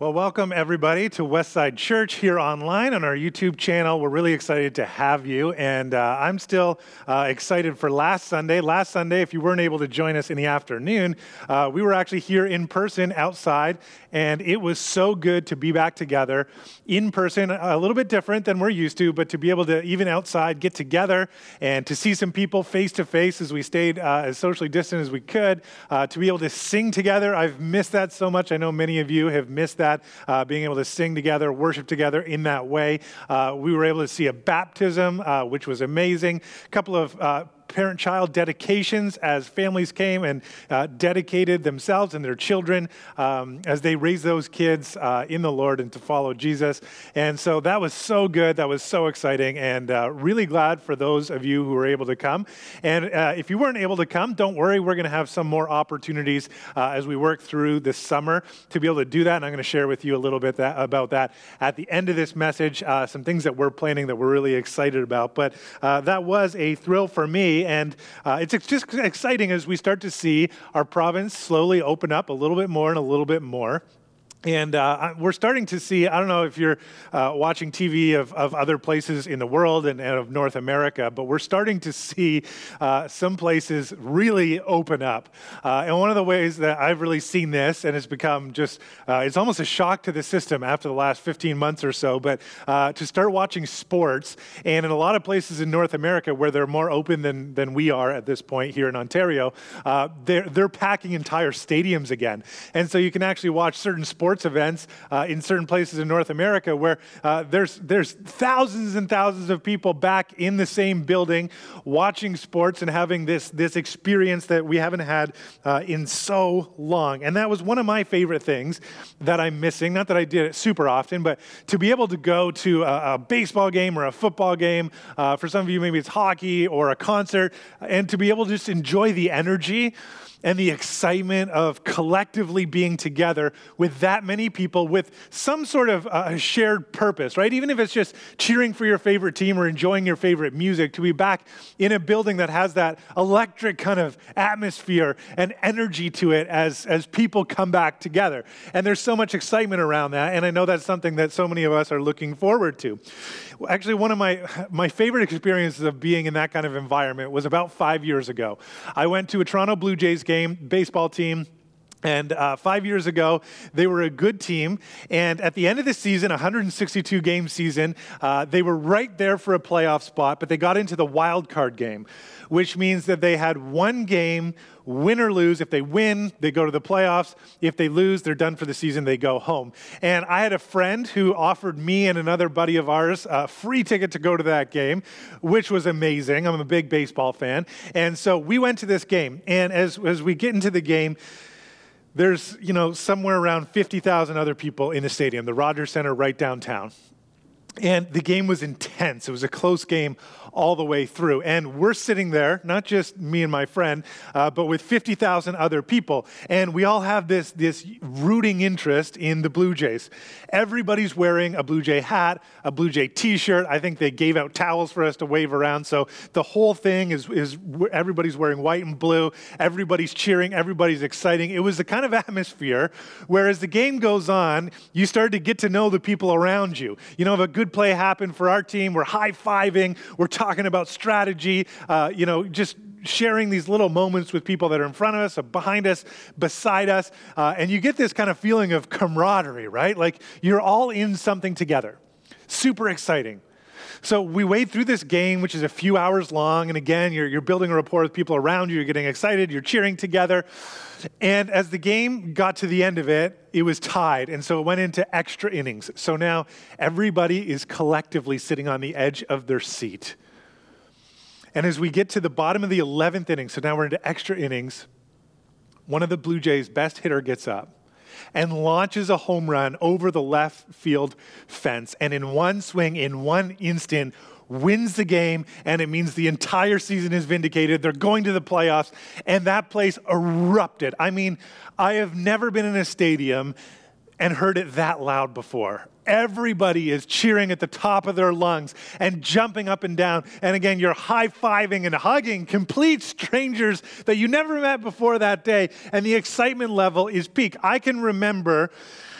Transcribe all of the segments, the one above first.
Well, welcome everybody to Westside Church here online on our YouTube channel. We're really excited to have you, and uh, I'm still uh, excited for last Sunday. Last Sunday, if you weren't able to join us in the afternoon, uh, we were actually here in person outside, and it was so good to be back together in person. A little bit different than we're used to, but to be able to even outside get together and to see some people face to face as we stayed uh, as socially distant as we could, uh, to be able to sing together. I've missed that so much. I know many of you have missed that that, uh, being able to sing together, worship together in that way. Uh, we were able to see a baptism, uh, which was amazing. A couple of uh, parent child dedications as families came and uh, dedicated themselves and their children um, as they raised those kids uh, in the Lord and to follow Jesus. And so that was so good. That was so exciting. And uh, really glad for those of you who were able to come. And uh, if you weren't able to come, don't worry. We're going to have some more opportunities uh, as we work through this summer to be able to do that. And I'm going to share with you a little bit that, about that at the end of this message, uh, some things that we're planning that we're really excited about. But that was a thrill for me and uh, it's just exciting as we start to see our province slowly open up a little bit more and a little bit more. And uh, we're starting to see, I don't know if you're uh, watching TV of, of other places in the world and, and, of North America, but we're starting to see uh, some places really open up. Uh, and one of the ways that I've really seen this, and it's become just, uh, it's almost a shock to the system after the last 15 months or so, but uh, to start watching sports, and in a lot of places in North America where they're more open than, than we are at this point here in Ontario, they're, they're packing entire stadiums again. And so you can actually watch certain sports sports events uh, in certain places in North America where uh, there's, there's thousands and thousands of people back in the same building watching sports and having this, this experience that we haven't had uh, in so long. And that was one of my favorite things that I'm missing. Not that I did it super often, but to be able to go to a, a baseball game or a football game, uh, for some of you, maybe it's hockey or a concert, and to be able to just enjoy the energy and the excitement of collectively being together with that many people with some sort of uh, shared purpose, right? Even if it's just cheering for your favorite team or enjoying your favorite music, to be back in a building that has that electric kind of atmosphere and energy to it as, as people come back together. And there's so much excitement around that, and I know that's something that so many of us are looking forward to. Actually, one of my, my favorite experiences of being in that kind of environment was about five years ago. I went to a Toronto Blue Jays game, baseball team. And uh, five years ago, they were a good team. And at the end of the season, 162 game season, uh, they were right there for a playoff spot, but they got into the wild card game, which means that they had one game win or lose. If they win, they go to the playoffs. If they lose, they're done for the season, they go home. And I had a friend who offered me and another buddy of ours a free ticket to go to that game, which was amazing. I'm a big baseball fan. And so we went to this game. And as, as we get into the game, there's, you know, somewhere around 50,000 other people in the stadium, the Rogers Centre right downtown. And the game was intense. It was a close game all the way through. And we're sitting there, not just me and my friend, uh, but with 50,000 other people. And we all have this, this rooting interest in the Blue Jays. Everybody's wearing a Blue Jay hat, a Blue Jay t shirt. I think they gave out towels for us to wave around. So the whole thing is, is everybody's wearing white and blue. Everybody's cheering. Everybody's exciting. It was the kind of atmosphere where as the game goes on, you start to get to know the people around you. You know, if a good play happened for our team, we're high fiving, we're talking about strategy, uh, you know, just sharing these little moments with people that are in front of us, behind us, beside us. Uh, and you get this kind of feeling of camaraderie, right? Like you're all in something together. Super exciting. So we wade through this game, which is a few hours long. And again, you're, you're building a rapport with people around you. You're getting excited. You're cheering together. And as the game got to the end of it, it was tied. And so it went into extra innings. So now everybody is collectively sitting on the edge of their seat. And as we get to the bottom of the 11th inning, so now we're into extra innings, one of the Blue Jays' best hitter gets up and launches a home run over the left field fence. And in one swing, in one instant, wins the game, and it means the entire season is vindicated. They're going to the playoffs, and that place erupted. I mean, I have never been in a stadium and heard it that loud before. Everybody is cheering at the top of their lungs and jumping up and down. And again, you're high fiving and hugging complete strangers that you never met before that day. And the excitement level is peak. I can remember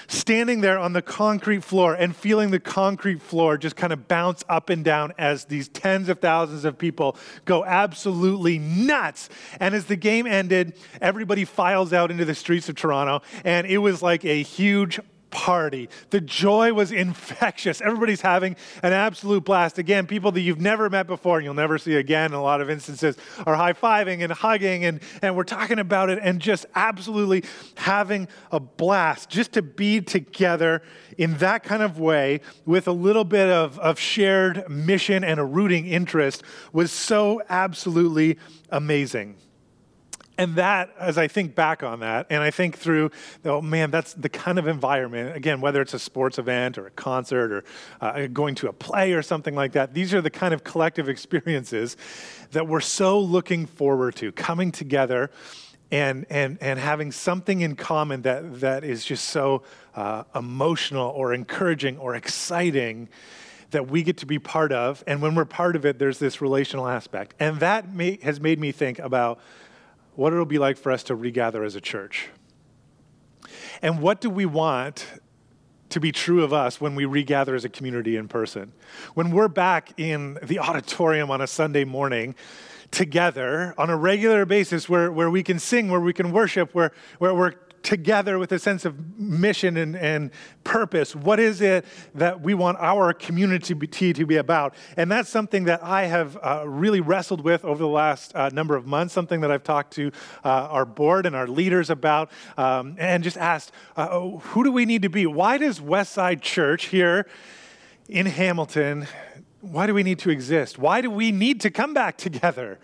standing there on the concrete floor and feeling the concrete floor just kind of bounce up and down as these tens of thousands of people go absolutely nuts. And as the game ended, everybody files out into the streets of Toronto, and it was like a huge party. The joy was infectious. Everybody's having an absolute blast. Again, people that you've never met before and you'll never see again in a lot of instances are high fiving and hugging, and, and we're talking about it and just absolutely having a blast. Just to be together in that kind of way with a little bit of, of shared mission and a rooting interest was so absolutely amazing. And that, as I think back on that, and I think through, oh man, that's the kind of environment, again, whether it's a sports event or a concert or uh, going to a play or something like that, these are the kind of collective experiences that we're so looking forward to, coming together and, and, and having something in common that, that is just so uh, emotional or encouraging or exciting that we get to be part of. And when we're part of it, there's this relational aspect. And that may, has made me think about what it'll be like for us to regather as a church. And what do we want to be true of us when we regather as a community in person? When we're back in the auditorium on a Sunday morning, together on a regular basis where, where we can sing, where we can worship, where, where we're together with a sense of mission and, and purpose. What is it that we want our community to be about? And that's something that I have uh, really wrestled with over the last uh, number of months, something that I've talked to uh, our board and our leaders about, um, and just asked, uh, who do we need to be? Why does Westside Church here in Hamilton, why do we need to exist? Why do we need to come back together?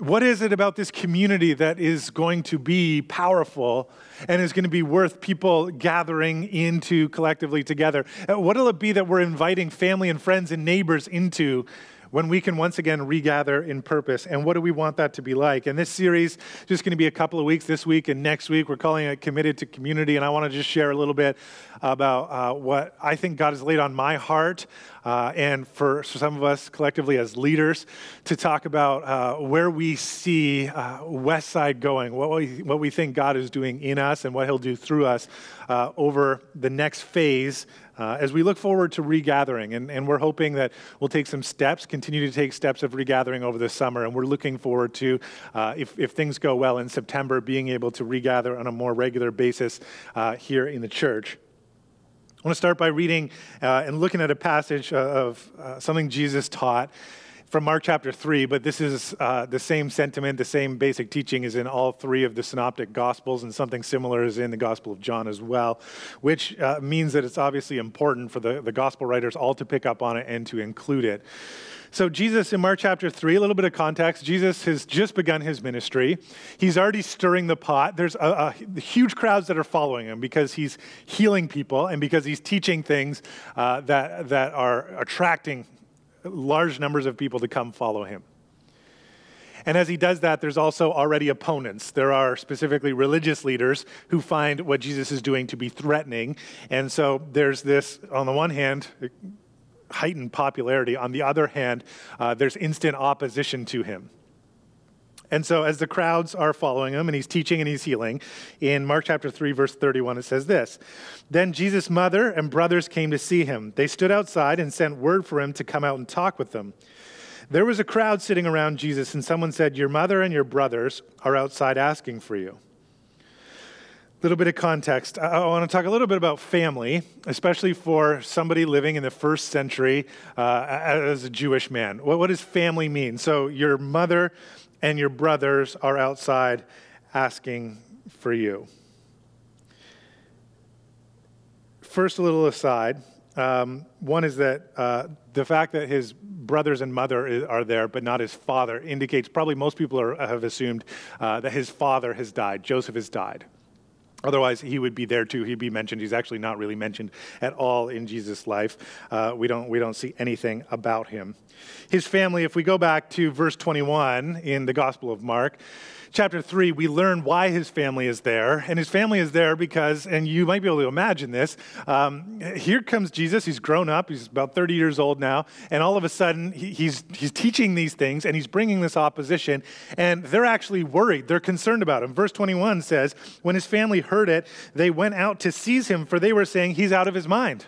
What is it about this community that is going to be powerful and is going to be worth people gathering into collectively together? Uh, what will it be that we're inviting family and friends and neighbors into when we can once again regather in purpose. And what do we want that to be like? And this series just going to be a couple of weeks this week and next week. We're calling it Committed to Community. And I want to just share a little bit about uh, what I think God has laid on my heart uh, and for some of us collectively as leaders to talk about uh, where we see uh, Westside going, what we, what we think God is doing in us, and what He'll do through us uh, over the next phase uh, as we look forward to regathering. And, and we're hoping that we'll take some steps, continue to take steps of regathering over the summer. And we're looking forward to, uh, if, if things go well in September, being able to regather on a more regular basis uh, here in the church. I want to start by reading uh, and looking at a passage of uh, something Jesus taught from Mark chapter 3, but this is uh, the same sentiment, the same basic teaching is in all three of the synoptic gospels, and something similar is in the Gospel of John as well, which uh, means that it's obviously important for the, the gospel writers all to pick up on it and to include it. So, Jesus in Mark chapter 3, a little bit of context. Jesus has just begun his ministry. He's already stirring the pot. There's a, a huge crowds that are following him because he's healing people and because he's teaching things uh, that, that are attracting large numbers of people to come follow him. And as he does that, there's also already opponents. There are specifically religious leaders who find what Jesus is doing to be threatening. And so there's this, on the one hand, heightened popularity. On the other hand, uh, there's instant opposition to him. And so, as the crowds are following him and he's teaching and he's healing, in Mark chapter 3, verse 31, it says this Then Jesus' mother and brothers came to see him. They stood outside and sent word for him to come out and talk with them. There was a crowd sitting around Jesus, and someone said, Your mother and your brothers are outside asking for you. A little bit of context. I want to talk a little bit about family, especially for somebody living in the first century uh, as a Jewish man. What, what does family mean? So, your mother and your brothers are outside asking for you. First, a little aside. Um, one is that uh, the fact that his brothers and mother are there, but not his father, indicates probably most people are, have assumed uh, that his father has died. Joseph has died. Otherwise, he would be there too. He'd be mentioned. He's actually not really mentioned at all in Jesus' life. Uh, we, don't, we don't see anything about him. His family, if we go back to verse 21 in the Gospel of Mark, chapter 3, we learn why his family is there. And his family is there because, and you might be able to imagine this, um, here comes Jesus. He's grown up, he's about 30 years old now. And all of a sudden, he, he's, he's teaching these things and he's bringing this opposition. And they're actually worried, they're concerned about him. Verse 21 says, When his family heard it, they went out to seize him, for they were saying, He's out of his mind.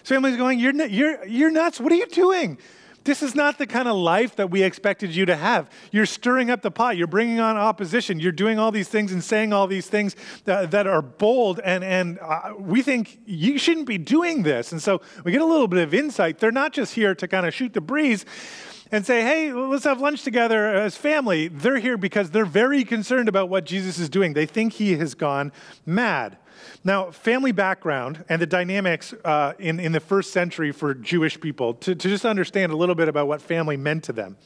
His family's going, You're, you're, you're nuts. What are you doing? This is not the kind of life that we expected you to have. You're stirring up the pot. You're bringing on opposition. You're doing all these things and saying all these things that, that are bold. And, and uh, we think you shouldn't be doing this. And so we get a little bit of insight. They're not just here to kind of shoot the breeze and say, hey, let's have lunch together as family. They're here because they're very concerned about what Jesus is doing. They think he has gone mad. Now, family background and the dynamics uh, in, in the first century for Jewish people, to, to just understand a little bit about what family meant to them.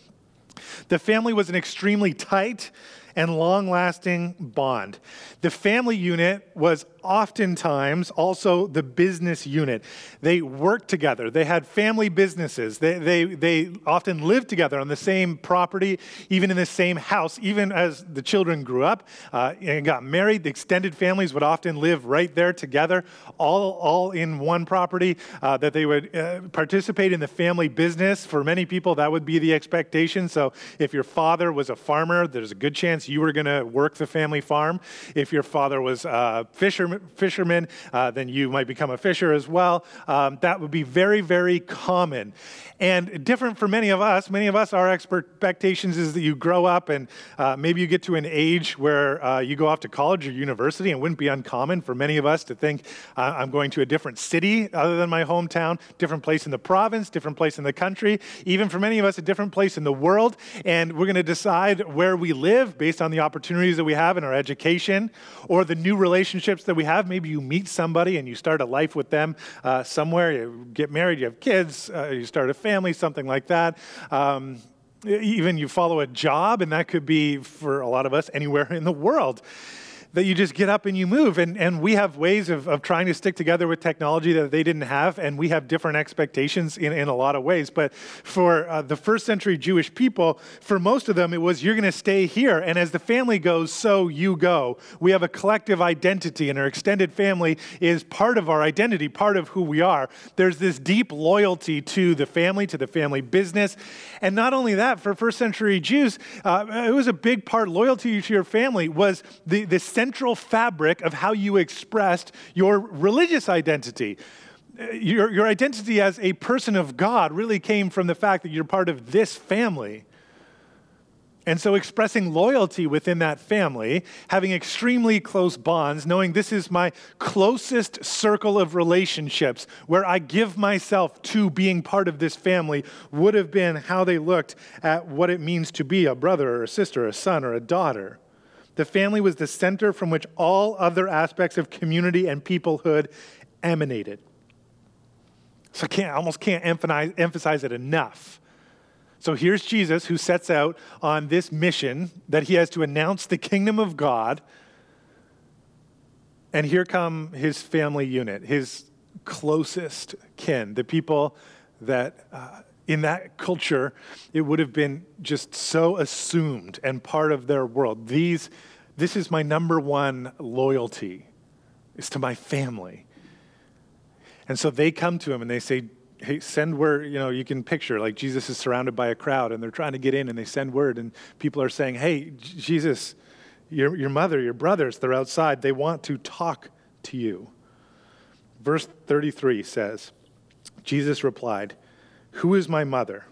The family was an extremely tight and long lasting bond. The family unit was oftentimes also the business unit. They worked together, they had family businesses, they, they, they often lived together on the same property, even in the same house. Even as the children grew up uh, and got married, the extended families would often live right there together, all, all in one property, uh, that they would uh, participate in the family business. For many people, that would be the expectation. So if your father was a farmer, there's a good chance you were going to work the family farm. If your father was a fisherman, fisherman, uh, then you might become a fisher as well. Um, that would be very, very common. And different for many of us, many of us, our expectations is that you grow up and uh, maybe you get to an age where uh, you go off to college or university, and it wouldn't be uncommon for many of us to think, I'm going to a different city other than my hometown, different place in the province, different place in the country, even for many of us, a different place in the world. And we're going to decide where we live based on the opportunities that we have in our education or the new relationships that we have. Maybe you meet somebody and you start a life with them uh, somewhere, you get married, you have kids, uh, you start a family family, something like that. Um, even you follow a job, and that could be for a lot of us anywhere in the world that you just get up and you move. And, and we have ways of, of trying to stick together with technology that they didn't have, and we have different expectations in, in a lot of ways. But for uh, the first century Jewish people, for most of them, it was you're going to stay here. And as the family goes, so you go. We have a collective identity, and our extended family is part of our identity, part of who we are. There's this deep loyalty to the family, to the family business. And not only that, for first century Jews, uh, it was a big part, loyalty to your family was the, the central fabric of how you expressed your religious identity. Uh, your, your identity as a person of God really came from the fact that you're part of this family. And so, expressing loyalty within that family, having extremely close bonds, knowing this is my closest circle of relationships where I give myself to being part of this family, would have been how they looked at what it means to be a brother or a sister, or a son or a daughter. The family was the center from which all other aspects of community and peoplehood emanated. So I can't, almost can't emphasize, emphasize it enough. So here's Jesus who sets out on this mission that he has to announce the kingdom of God. And here come his family unit, his closest kin, the people that uh, in that culture, it would have been just so assumed and part of their world. These, this is my number one loyalty, is to my family. And so they come to him and they say, hey, send word. You know, you can picture like Jesus is surrounded by a crowd and they're trying to get in and they send word and people are saying, hey, Jesus, your, your mother, your brothers, they're outside. They want to talk to you. Verse 33 says, Jesus replied, who is my mother?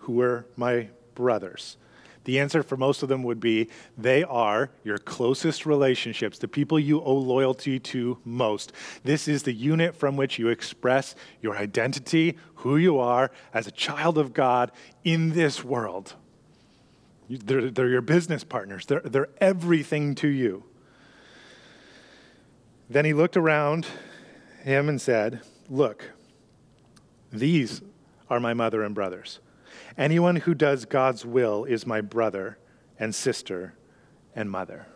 Who are my brothers? The answer for most of them would be they are your closest relationships, the people you owe loyalty to most. This is the unit from which you express your identity, who you are as a child of God in this world. They're, they're your business partners, they're, they're everything to you. Then he looked around him and said, Look, these are my mother and brothers. Anyone who does God's will is my brother and sister and mother.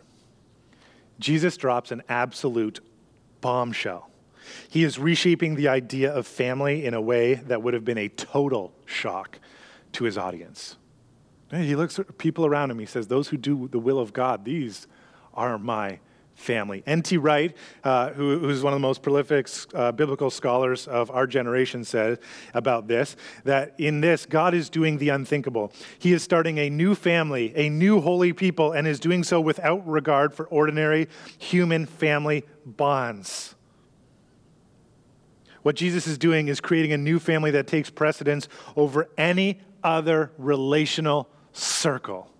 Jesus drops an absolute bombshell. He is reshaping the idea of family in a way that would have been a total shock to his audience. He looks at people around him. He says, Those who do the will of God, these are my family. N.T. Wright, uh, who, who's one of the most prolific uh, biblical scholars of our generation, said about this that in this, God is doing the unthinkable. He is starting a new family, a new holy people, and is doing so without regard for ordinary human family bonds. What Jesus is doing is creating a new family that takes precedence over any other relational circle.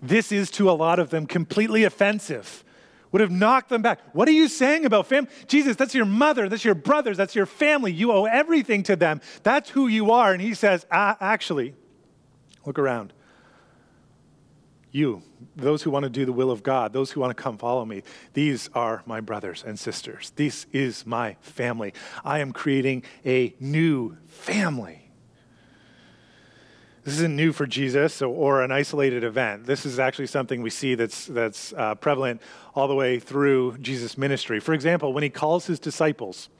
This is to a lot of them completely offensive. Would have knocked them back. What are you saying about family? Jesus, that's your mother, that's your brothers, that's your family. You owe everything to them. That's who you are. And he says, ah, actually, look around. You, those who want to do the will of God, those who want to come follow me, these are my brothers and sisters. This is my family. I am creating a new family. This isn't new for Jesus or an isolated event. This is actually something we see that's, that's uh, prevalent all the way through Jesus' ministry. For example, when he calls his disciples,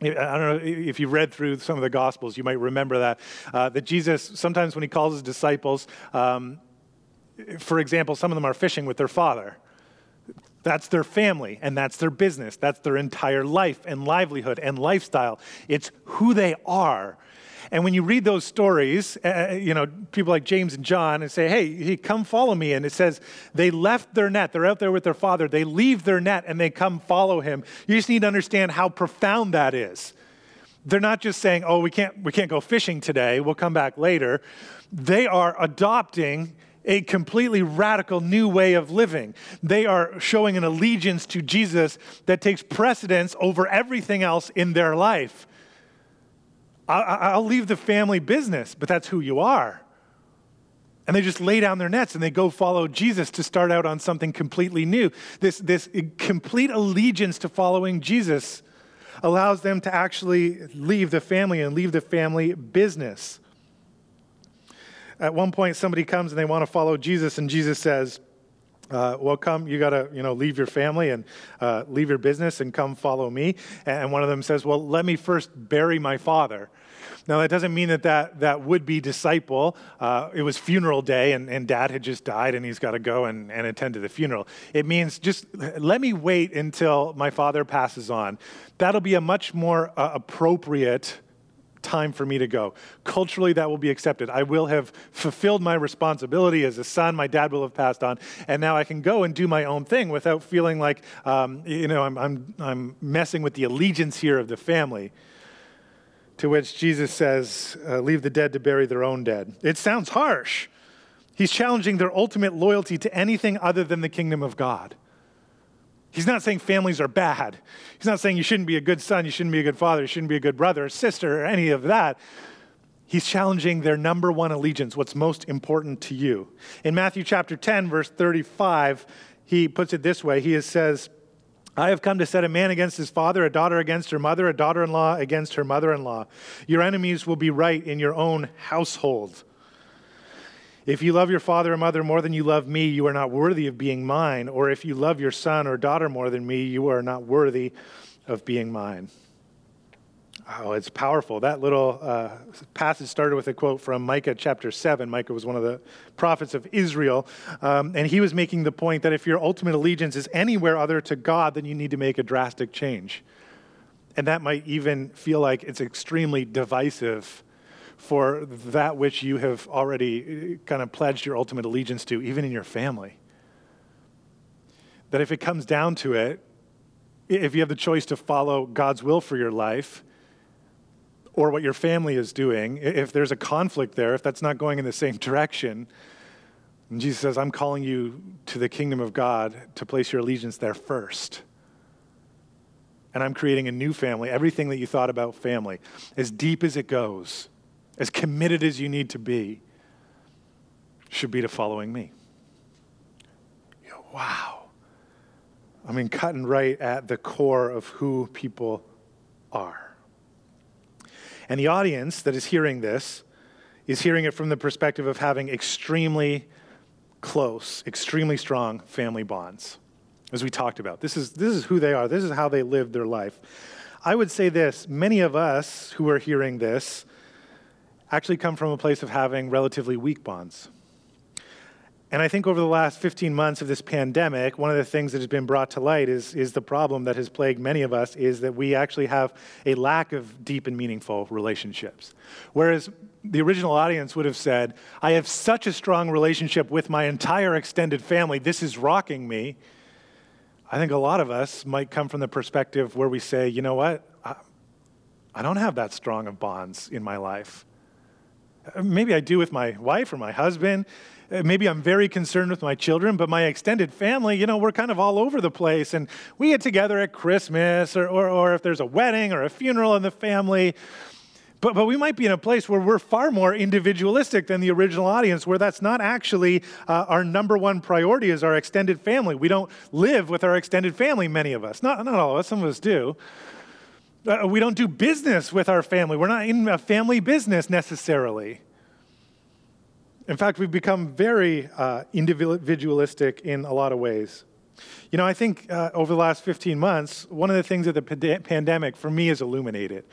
I don't know if you've read through some of the Gospels, you might remember that. Uh, that Jesus, sometimes when he calls his disciples, um, for example, some of them are fishing with their father. That's their family and that's their business. That's their entire life and livelihood and lifestyle. It's who they are and when you read those stories, uh, uh, you know, people like James and John and say, hey, hey, come follow me. And it says they left their net. They're out there with their father. They leave their net and they come follow him. You just need to understand how profound that is. They're not just saying, oh, we can't, we can't go fishing today. We'll come back later. They are adopting a completely radical new way of living. They are showing an allegiance to Jesus that takes precedence over everything else in their life. I'll leave the family business, but that's who you are. And they just lay down their nets and they go follow Jesus to start out on something completely new. This, this complete allegiance to following Jesus allows them to actually leave the family and leave the family business. At one point, somebody comes and they want to follow Jesus, and Jesus says, uh, well, come, you got to, you know, leave your family and uh, leave your business and come follow me. And one of them says, well, let me first bury my father. Now, that doesn't mean that that, that would be disciple. Uh, it was funeral day, and, and dad had just died, and he's got to go and, and attend to the funeral. It means just let me wait until my father passes on. That'll be a much more uh, appropriate time for me to go. Culturally, that will be accepted. I will have fulfilled my responsibility as a son. My dad will have passed on. And now I can go and do my own thing without feeling like, um, you know, I'm, I'm, I'm messing with the allegiance here of the family. To which Jesus says, uh, Leave the dead to bury their own dead. It sounds harsh. He's challenging their ultimate loyalty to anything other than the kingdom of God. He's not saying families are bad. He's not saying you shouldn't be a good son, you shouldn't be a good father, you shouldn't be a good brother or sister or any of that. He's challenging their number one allegiance, what's most important to you. In Matthew chapter 10, verse 35, he puts it this way He says, I have come to set a man against his father, a daughter against her mother, a daughter in law against her mother in law. Your enemies will be right in your own household. If you love your father or mother more than you love me, you are not worthy of being mine. Or if you love your son or daughter more than me, you are not worthy of being mine. Oh, it's powerful. That little uh, passage started with a quote from Micah chapter 7. Micah was one of the prophets of Israel. Um, and he was making the point that if your ultimate allegiance is anywhere other to God, then you need to make a drastic change. And that might even feel like it's extremely divisive for that which you have already uh, kind of pledged your ultimate allegiance to, even in your family. That if it comes down to it, if you have the choice to follow God's will for your life or what your family is doing, if there's a conflict there, if that's not going in the same direction, and Jesus says, I'm calling you to the kingdom of God to place your allegiance there first. And I'm creating a new family, everything that you thought about family, as deep as it goes as committed as you need to be, should be to following me. wow. I mean, cutting right at the core of who people are. And the audience that is hearing this is hearing it from the perspective of having extremely close, extremely strong family bonds, as we talked about. This is, this is who they are, this is how they live their life. I would say this many of us who are hearing this actually come from a place of having relatively weak bonds. And I think over the last 15 months of this pandemic, one of the things that has been brought to light is, is the problem that has plagued many of us is that we actually have a lack of deep and meaningful relationships. Whereas the original audience would have said, I have such a strong relationship with my entire extended family, this is rocking me. I think a lot of us might come from the perspective where we say, you know what? I, I don't have that strong of bonds in my life. Maybe I do with my wife or my husband. Uh, maybe I'm very concerned with my children, but my extended family, you know, we're kind of all over the place. And we get together at Christmas or, or, or if there's a wedding or a funeral in the family. But, but we might be in a place where we're far more individualistic than the original audience, where that's not actually uh, our number one priority is our extended family. We don't live with our extended family, many of us. Not, not all of us, some of us do. Uh, we don't do business with our family. We're not in a family business necessarily. In fact, we've become very uh, individualistic in a lot of ways. You know, I think uh, over the last 15 months, one of the things that the pandemic for me has illuminated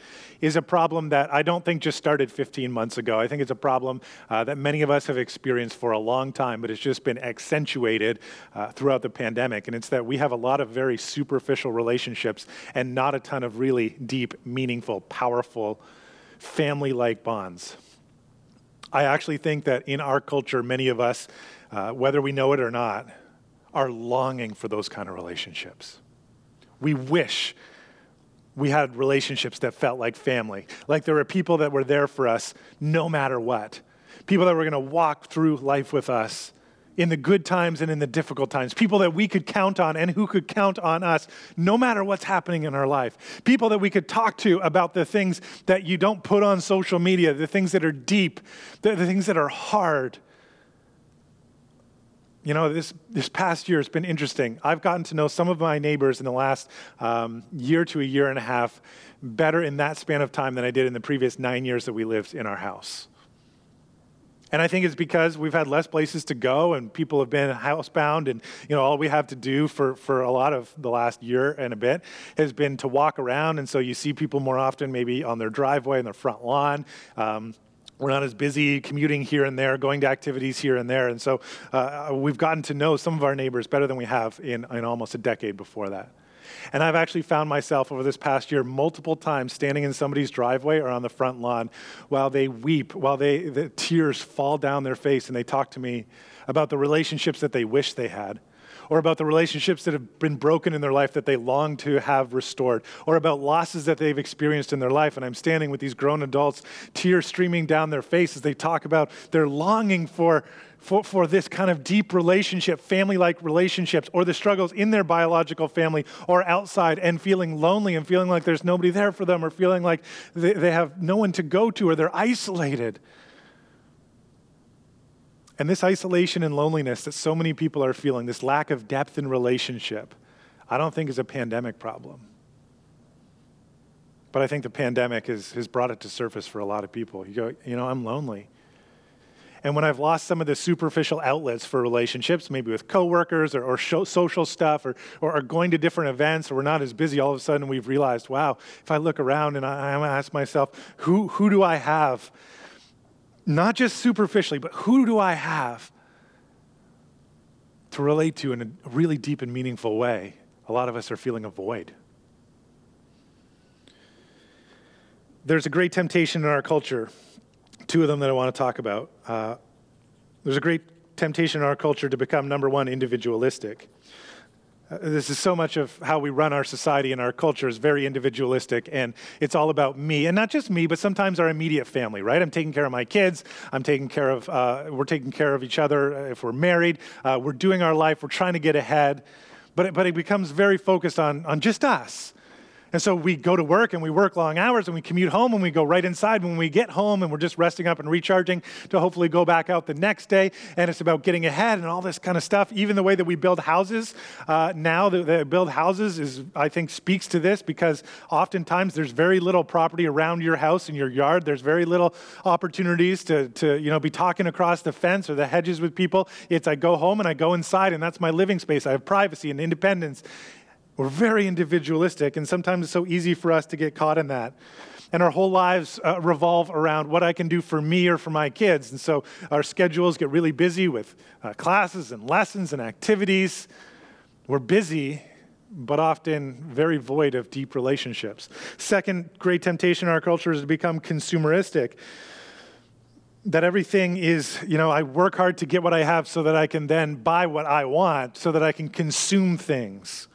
is a problem that I don't think just started 15 months ago. I think it's a problem uh, that many of us have experienced for a long time, but it's just been accentuated uh, throughout the pandemic. And it's that we have a lot of very superficial relationships and not a ton of really deep, meaningful, powerful, family like bonds. I actually think that in our culture, many of us, uh, whether we know it or not, are longing for those kind of relationships. We wish we had relationships that felt like family, like there were people that were there for us no matter what, people that were going to walk through life with us in the good times and in the difficult times, people that we could count on and who could count on us no matter what's happening in our life, people that we could talk to about the things that you don't put on social media, the things that are deep, the, the things that are hard. You know, this, this past year has been interesting. I've gotten to know some of my neighbors in the last um, year to a year and a half better in that span of time than I did in the previous nine years that we lived in our house. And I think it's because we've had less places to go and people have been housebound. And, you know, all we have to do for, for a lot of the last year and a bit has been to walk around. And so you see people more often, maybe on their driveway, on their front lawn. Um, we're not as busy commuting here and there, going to activities here and there. And so uh, we've gotten to know some of our neighbors better than we have in, in almost a decade before that. And I've actually found myself over this past year multiple times standing in somebody's driveway or on the front lawn while they weep, while they, the tears fall down their face and they talk to me about the relationships that they wish they had or about the relationships that have been broken in their life that they long to have restored, or about losses that they've experienced in their life. And I'm standing with these grown adults, tears streaming down their faces. they talk about their longing for for, for this kind of deep relationship, family like relationships, or the struggles in their biological family or outside, and feeling lonely and feeling like there's nobody there for them, or feeling like they, they have no one to go to, or they're isolated. And this isolation and loneliness that so many people are feeling, this lack of depth in relationship, I don't think is a pandemic problem. But I think the pandemic has, has brought it to surface for a lot of people. You go, you know, I'm lonely. And when I've lost some of the superficial outlets for relationships, maybe with coworkers or, or show, social stuff or, or, or, going to different events, or we're not as busy, all of a sudden we've realized, wow, if I look around and I, I ask myself, who, who do I have? Not just superficially, but who do I have to relate to in a really deep and meaningful way? A lot of us are feeling a void. There's a great temptation in our culture two of them that I want to talk about. Uh, there's a great temptation in our culture to become, number one, individualistic. Uh, this is so much of how we run our society and our culture is very individualistic, and it's all about me, and not just me, but sometimes our immediate family. Right? I'm taking care of my kids. I'm taking care of. Uh, we're taking care of each other uh, if we're married. Uh, we're doing our life. We're trying to get ahead, but it, but it becomes very focused on on just us. And so we go to work and we work long hours and we commute home and we go right inside when we get home and we're just resting up and recharging to hopefully go back out the next day. And it's about getting ahead and all this kind of stuff. Even the way that we build houses uh, now, that they build houses is, I think, speaks to this because oftentimes there's very little property around your house and your yard. There's very little opportunities to, to you know, be talking across the fence or the hedges with people. It's I go home and I go inside and that's my living space. I have privacy and independence. We're very individualistic, and sometimes it's so easy for us to get caught in that. And our whole lives uh, revolve around what I can do for me or for my kids. And so our schedules get really busy with uh, classes and lessons and activities. We're busy, but often very void of deep relationships. Second great temptation in our culture is to become consumeristic. That everything is, you know, I work hard to get what I have so that I can then buy what I want, so that I can consume things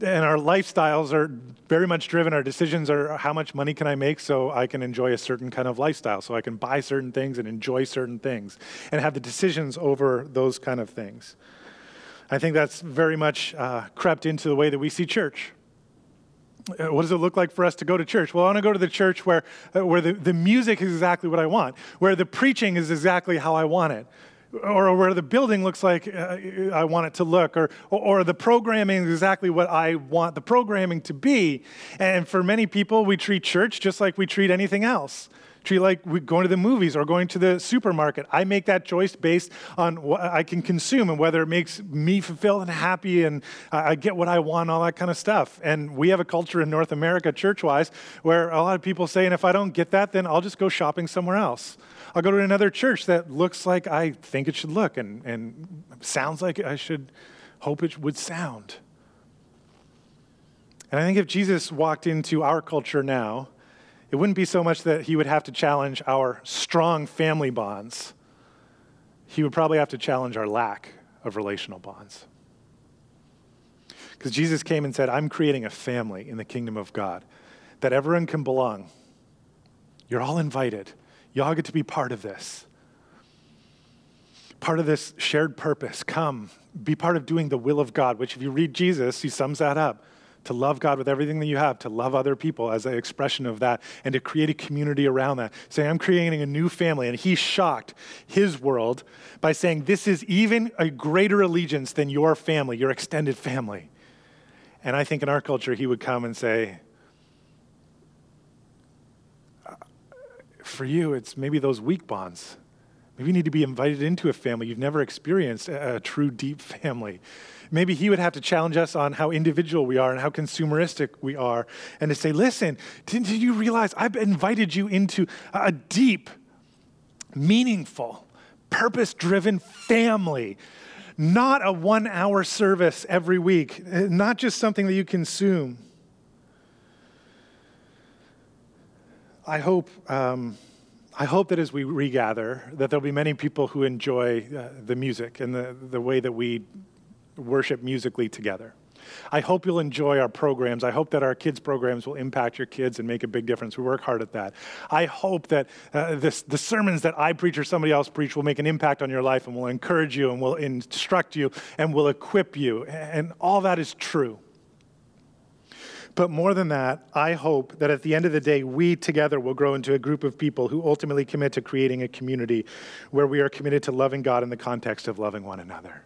and our lifestyles are very much driven. Our decisions are how much money can I make so I can enjoy a certain kind of lifestyle, so I can buy certain things and enjoy certain things, and have the decisions over those kind of things. I think that's very much uh, crept into the way that we see church. Uh, what does it look like for us to go to church? Well, I want to go to the church where, uh, where the, the music is exactly what I want, where the preaching is exactly how I want it, or where the building looks like uh, I want it to look, or, or the programming is exactly what I want the programming to be. And for many people, we treat church just like we treat anything else. Treat like we going to the movies or going to the supermarket. I make that choice based on what I can consume and whether it makes me fulfilled and happy and I get what I want, all that kind of stuff. And we have a culture in North America, church wise, where a lot of people say, and if I don't get that, then I'll just go shopping somewhere else. I'll go to another church that looks like I think it should look and, and sounds like I should hope it would sound. And I think if Jesus walked into our culture now, it wouldn't be so much that he would have to challenge our strong family bonds, he would probably have to challenge our lack of relational bonds. Because Jesus came and said, I'm creating a family in the kingdom of God that everyone can belong. You're all invited. Y'all get to be part of this. Part of this shared purpose. Come, be part of doing the will of God, which, if you read Jesus, he sums that up to love God with everything that you have, to love other people as an expression of that, and to create a community around that. Say, I'm creating a new family. And he shocked his world by saying, This is even a greater allegiance than your family, your extended family. And I think in our culture, he would come and say, uh, for you, it's maybe those weak bonds. Maybe you need to be invited into a family. You've never experienced a, true, deep family. Maybe he would have to challenge us on how individual we are and how consumeristic we are, and to say, listen, did, you realize I've invited you into a deep, meaningful, purpose driven family? Not a one hour service every week, not just something that you consume. I hope, um, I hope that as we regather, that there'll be many people who enjoy uh, the music and the, the way that we worship musically together. I hope you'll enjoy our programs. I hope that our kids' programs will impact your kids and make a big difference. We work hard at that. I hope that uh, this, the sermons that I preach or somebody else preach will make an impact on your life and will encourage you and will instruct you and will equip you. And all that is true. But more than that, I hope that at the end of the day, we together will grow into a group of people who ultimately commit to creating a community where we are committed to loving God in the context of loving one another.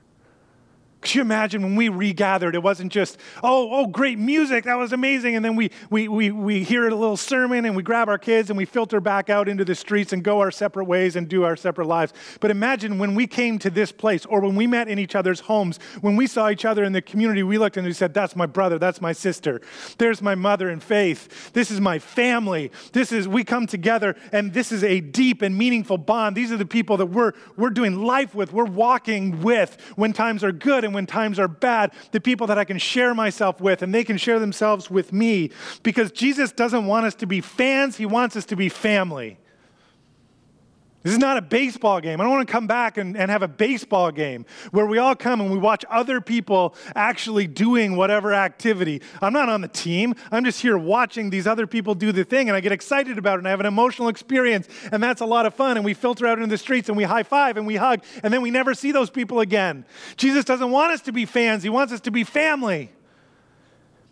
Could you imagine when we regathered, it wasn't just, oh, oh, great music, that was amazing. And then we, we, we, we hear a little sermon and we grab our kids and we filter back out into the streets and go our separate ways and do our separate lives. But imagine when we came to this place or when we met in each other's homes, when we saw each other in the community, we looked and we said, that's my brother, that's my sister, there's my mother in faith, this is my family. This is, we come together and this is a deep and meaningful bond. These are the people that we're, we're doing life with, we're walking with when times are good and when times are bad, the people that I can share myself with, and they can share themselves with me. Because Jesus doesn't want us to be fans, He wants us to be family. This is not a baseball game. I don't want to come back and, and have a baseball game where we all come and we watch other people actually doing whatever activity. I'm not on the team. I'm just here watching these other people do the thing and I get excited about it and I have an emotional experience and that's a lot of fun. And we filter out into the streets and we high five and we hug and then we never see those people again. Jesus doesn't want us to be fans, He wants us to be family.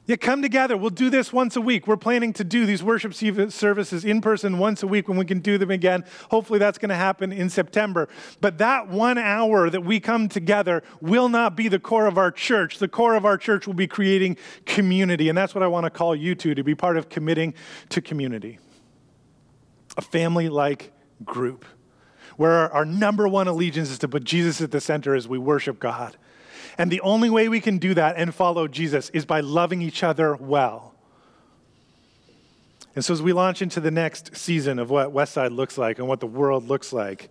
Yeah, come together. We'll do this once a week. We're planning to do these worship services in person once a week when we can do them again. Hopefully, that's going to happen in September. But that one hour that we come together will not be the core of our church. The core of our church will be creating community. And that's what I want to call you to, to be part of committing to community. A family like group where our, our number one allegiance is to put Jesus at the center as we worship God and the only way we can do that and follow Jesus is by loving each other well. And so, as we launch into the next season of what Westside looks like and what the world looks like,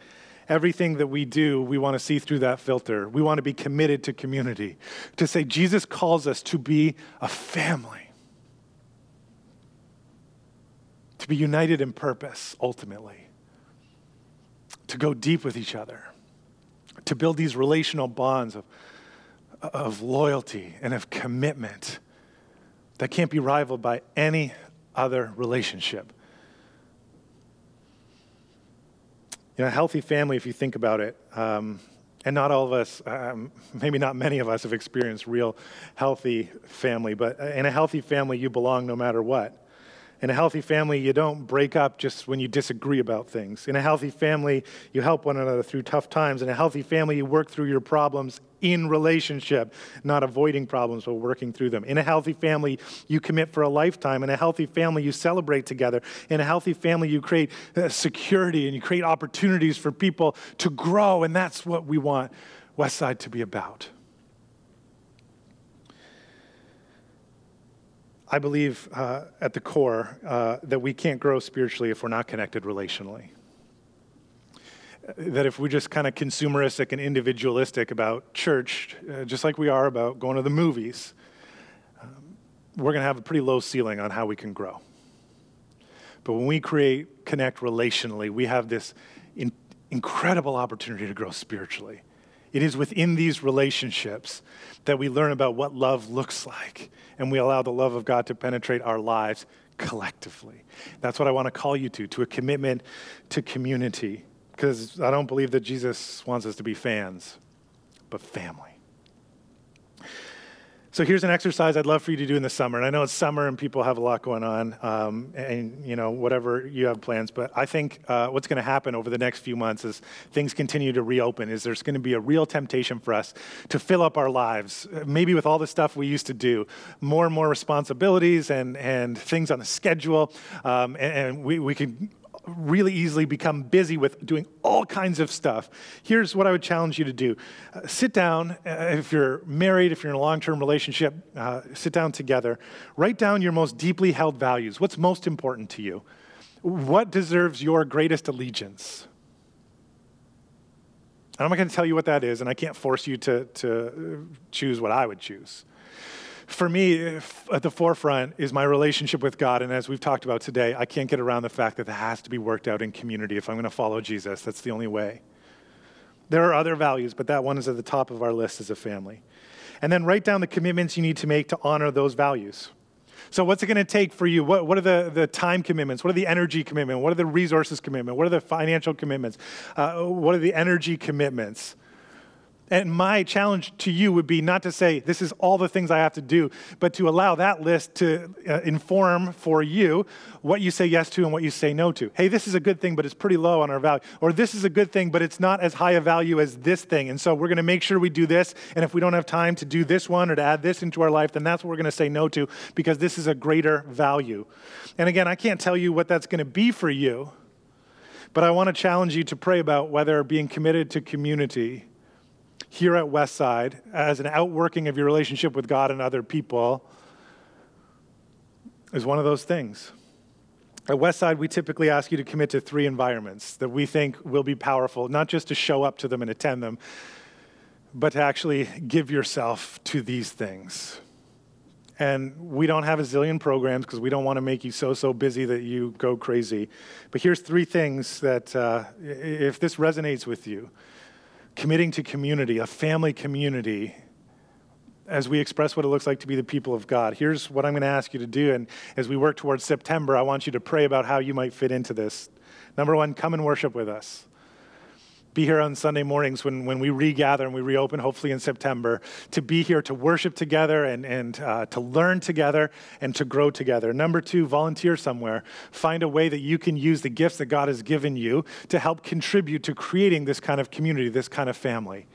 everything that we do, we want to see through that filter. We want to be committed to community, to say Jesus calls us to be a family, to be united in purpose, ultimately, to go deep with each other, to build these relational bonds of, of loyalty and of commitment that can't be rivaled by any other relationship. You know, a healthy family, if you think about it, um, and not all of us, um, maybe not many of us, have experienced real healthy family, but in a healthy family, you belong no matter what. In a healthy family, you don't break up just when you disagree about things. In a healthy family, you help one another through tough times. In a healthy family, you work through your problems in relationship, not avoiding problems, but working through them. In a healthy family, you commit for a lifetime. In a healthy family, you celebrate together. In a healthy family, you create uh, security and you create opportunities for people to grow. And that's what we want Westside to be about. I believe uh, at the core uh, that we can't grow spiritually if we're not connected relationally. That if we're just kind of consumeristic and individualistic about church, uh, just like we are about going to the movies, um, we're going to have a pretty low ceiling on how we can grow. But when we create, connect relationally, we have this in, incredible opportunity to grow spiritually. It is within these relationships that we learn about what love looks like, and we allow the love of God to penetrate our lives collectively. That's what I want to call you to, to a commitment to community, because I don't believe that Jesus wants us to be fans, but family. So here's an exercise I'd love for you to do in the summer. And I know it's summer and people have a lot going on, um, and you know whatever you have plans. But I think uh, what's going to happen over the next few months as things continue to reopen is there's going to be a real temptation for us to fill up our lives, maybe with all the stuff we used to do, more and more responsibilities and and things on the schedule, um, and, and we we can really easily become busy with doing all kinds of stuff. Here's what I would challenge you to do uh, sit down, uh, if you're married, if you're in a long term relationship, uh, sit down together. Write down your most deeply held values. What's most important to you? What deserves your greatest allegiance? I'm not going to tell you what that is, and I can't force you to, to choose what I would choose for me, at the forefront is my relationship with God. And as we've talked about today, I can't get around the fact that that has to be worked out in community if I'm going to follow Jesus. That's the only way. There are other values, but that one is at the top of our list as a family. And then write down the commitments you need to make to honor those values. So, what's it going to take for you? What, what are the, the time commitments? What are the energy commitments? What are the resources commitments? What are the financial commitments? Uh, what are the energy commitments? And my challenge to you would be not to say, this is all the things I have to do, but to allow that list to uh, inform for you what you say yes to and what you say no to. Hey, this is a good thing, but it's pretty low on our value. Or this is a good thing, but it's not as high a value as this thing. And so we're going to make sure we do this. And if we don't have time to do this one or to add this into our life, then that's what we're going to say no to because this is a greater value. And again, I can't tell you what that's going to be for you, but I want to challenge you to pray about whether being committed to community here at Westside as an outworking of your relationship with God and other people is one of those things. At Westside, we typically ask you to commit to three environments that we think will be powerful, not just to show up to them and attend them, but to actually give yourself to these things. And we don't have a zillion programs because we don't want to make you so, so busy that you go crazy. But here's three things that, uh, if this resonates with you, committing to community, a family community, as we express what it looks like to be the people of God. Here's what I'm going to ask you to do. And as we work towards September, I want you to pray about how you might fit into this. Number one, come and worship with us be here on Sunday mornings when, when we regather and we reopen, hopefully in September, to be here to worship together and, and uh, to learn together and to grow together. Number two, volunteer somewhere. Find a way that you can use the gifts that God has given you to help contribute to creating this kind of community, this kind of family.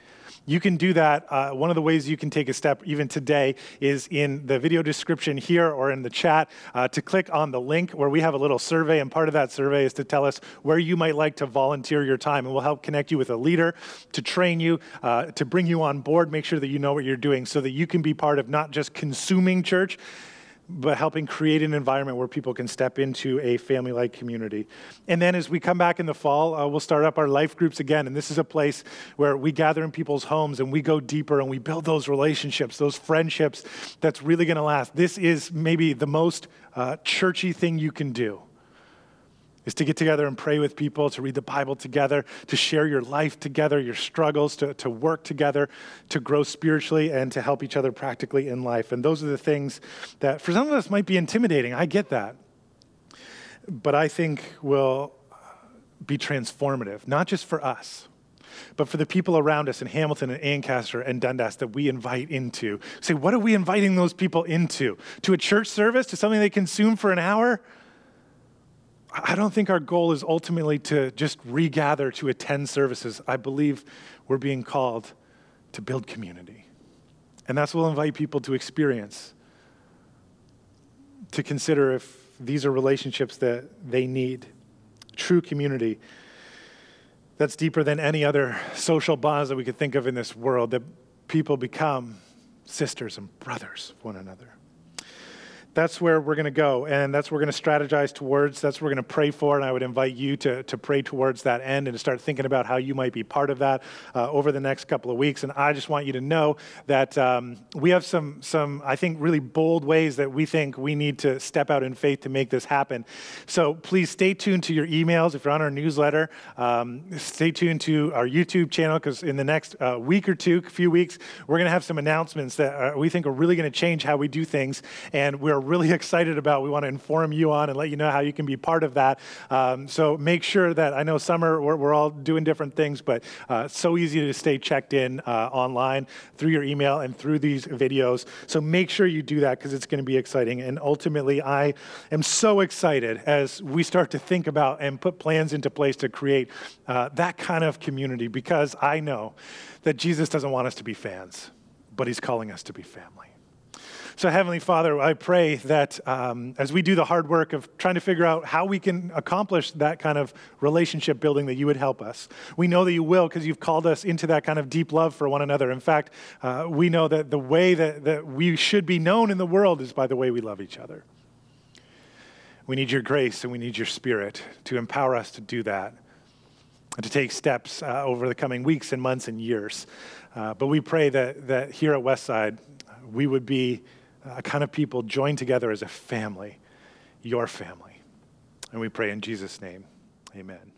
You can do that. Uh, one of the ways you can take a step, even today, is in the video description here or in the chat uh, to click on the link where we have a little survey. And part of that survey is to tell us where you might like to volunteer your time. And we'll help connect you with a leader to train you, uh, to bring you on board, make sure that you know what you're doing so that you can be part of not just consuming church but helping create an environment where people can step into a family like community. And then as we come back in the fall, uh, we'll start up our life groups again. And this is a place where we gather in people's homes and we go deeper and we build those relationships, those friendships that's really going to last. This is maybe the most uh, churchy thing you can do is to get together and pray with people, to read the Bible together, to share your life together, your struggles, to, to work together, to grow spiritually, and to help each other practically in life. And those are the things that for some of us might be intimidating. I get that. But I think will be transformative, not just for us, but for the people around us in Hamilton and Ancaster and Dundas that we invite into. Say, what are we inviting those people into? To a church service? To something they consume for an hour? I don't think our goal is ultimately to just regather to attend services. I believe we're being called to build community. And that's what we'll invite people to experience, to consider if these are relationships that they need. True community that's deeper than any other social bonds that we could think of in this world, that people become sisters and brothers of one another that's where we're going to go and that's what we're going to strategize towards. That's what we're going to pray for and i would invite you to, to pray towards that end and to start thinking about how you might be part of that uh, over the next couple of weeks. And i just want you to know that um, we have some some i think really bold ways that we think we need to step out in faith to make this happen. So please stay tuned to your emails. If you're on our newsletter um, stay tuned to our youtube channel because in the next uh, week or two a few weeks we're going to have some announcements that uh, we think are really going to change how we do things and we're really excited about, we want to inform you on and let you know how you can be part of that. Um, so make sure that I know summer, we're, we're all doing different things, but uh, so easy to stay checked in uh, online through your email and through these videos. So make sure you do that because it's going to be exciting. And ultimately, I am so excited as we start to think about and put plans into place to create uh, that kind of community because I know that Jesus doesn't want us to be fans, but he's calling us to be family. So, Heavenly Father, I pray that um, as we do the hard work of trying to figure out how we can accomplish that kind of relationship building, that you would help us. We know that you will because you've called us into that kind of deep love for one another. In fact, uh, we know that the way that, that we should be known in the world is by the way we love each other. We need your grace and we need your spirit to empower us to do that and to take steps uh, over the coming weeks and months and years. Uh, but we pray that, that here at Westside, we would be Uh, a kind of people joined together as a family, your family. And we pray in Jesus' name, amen.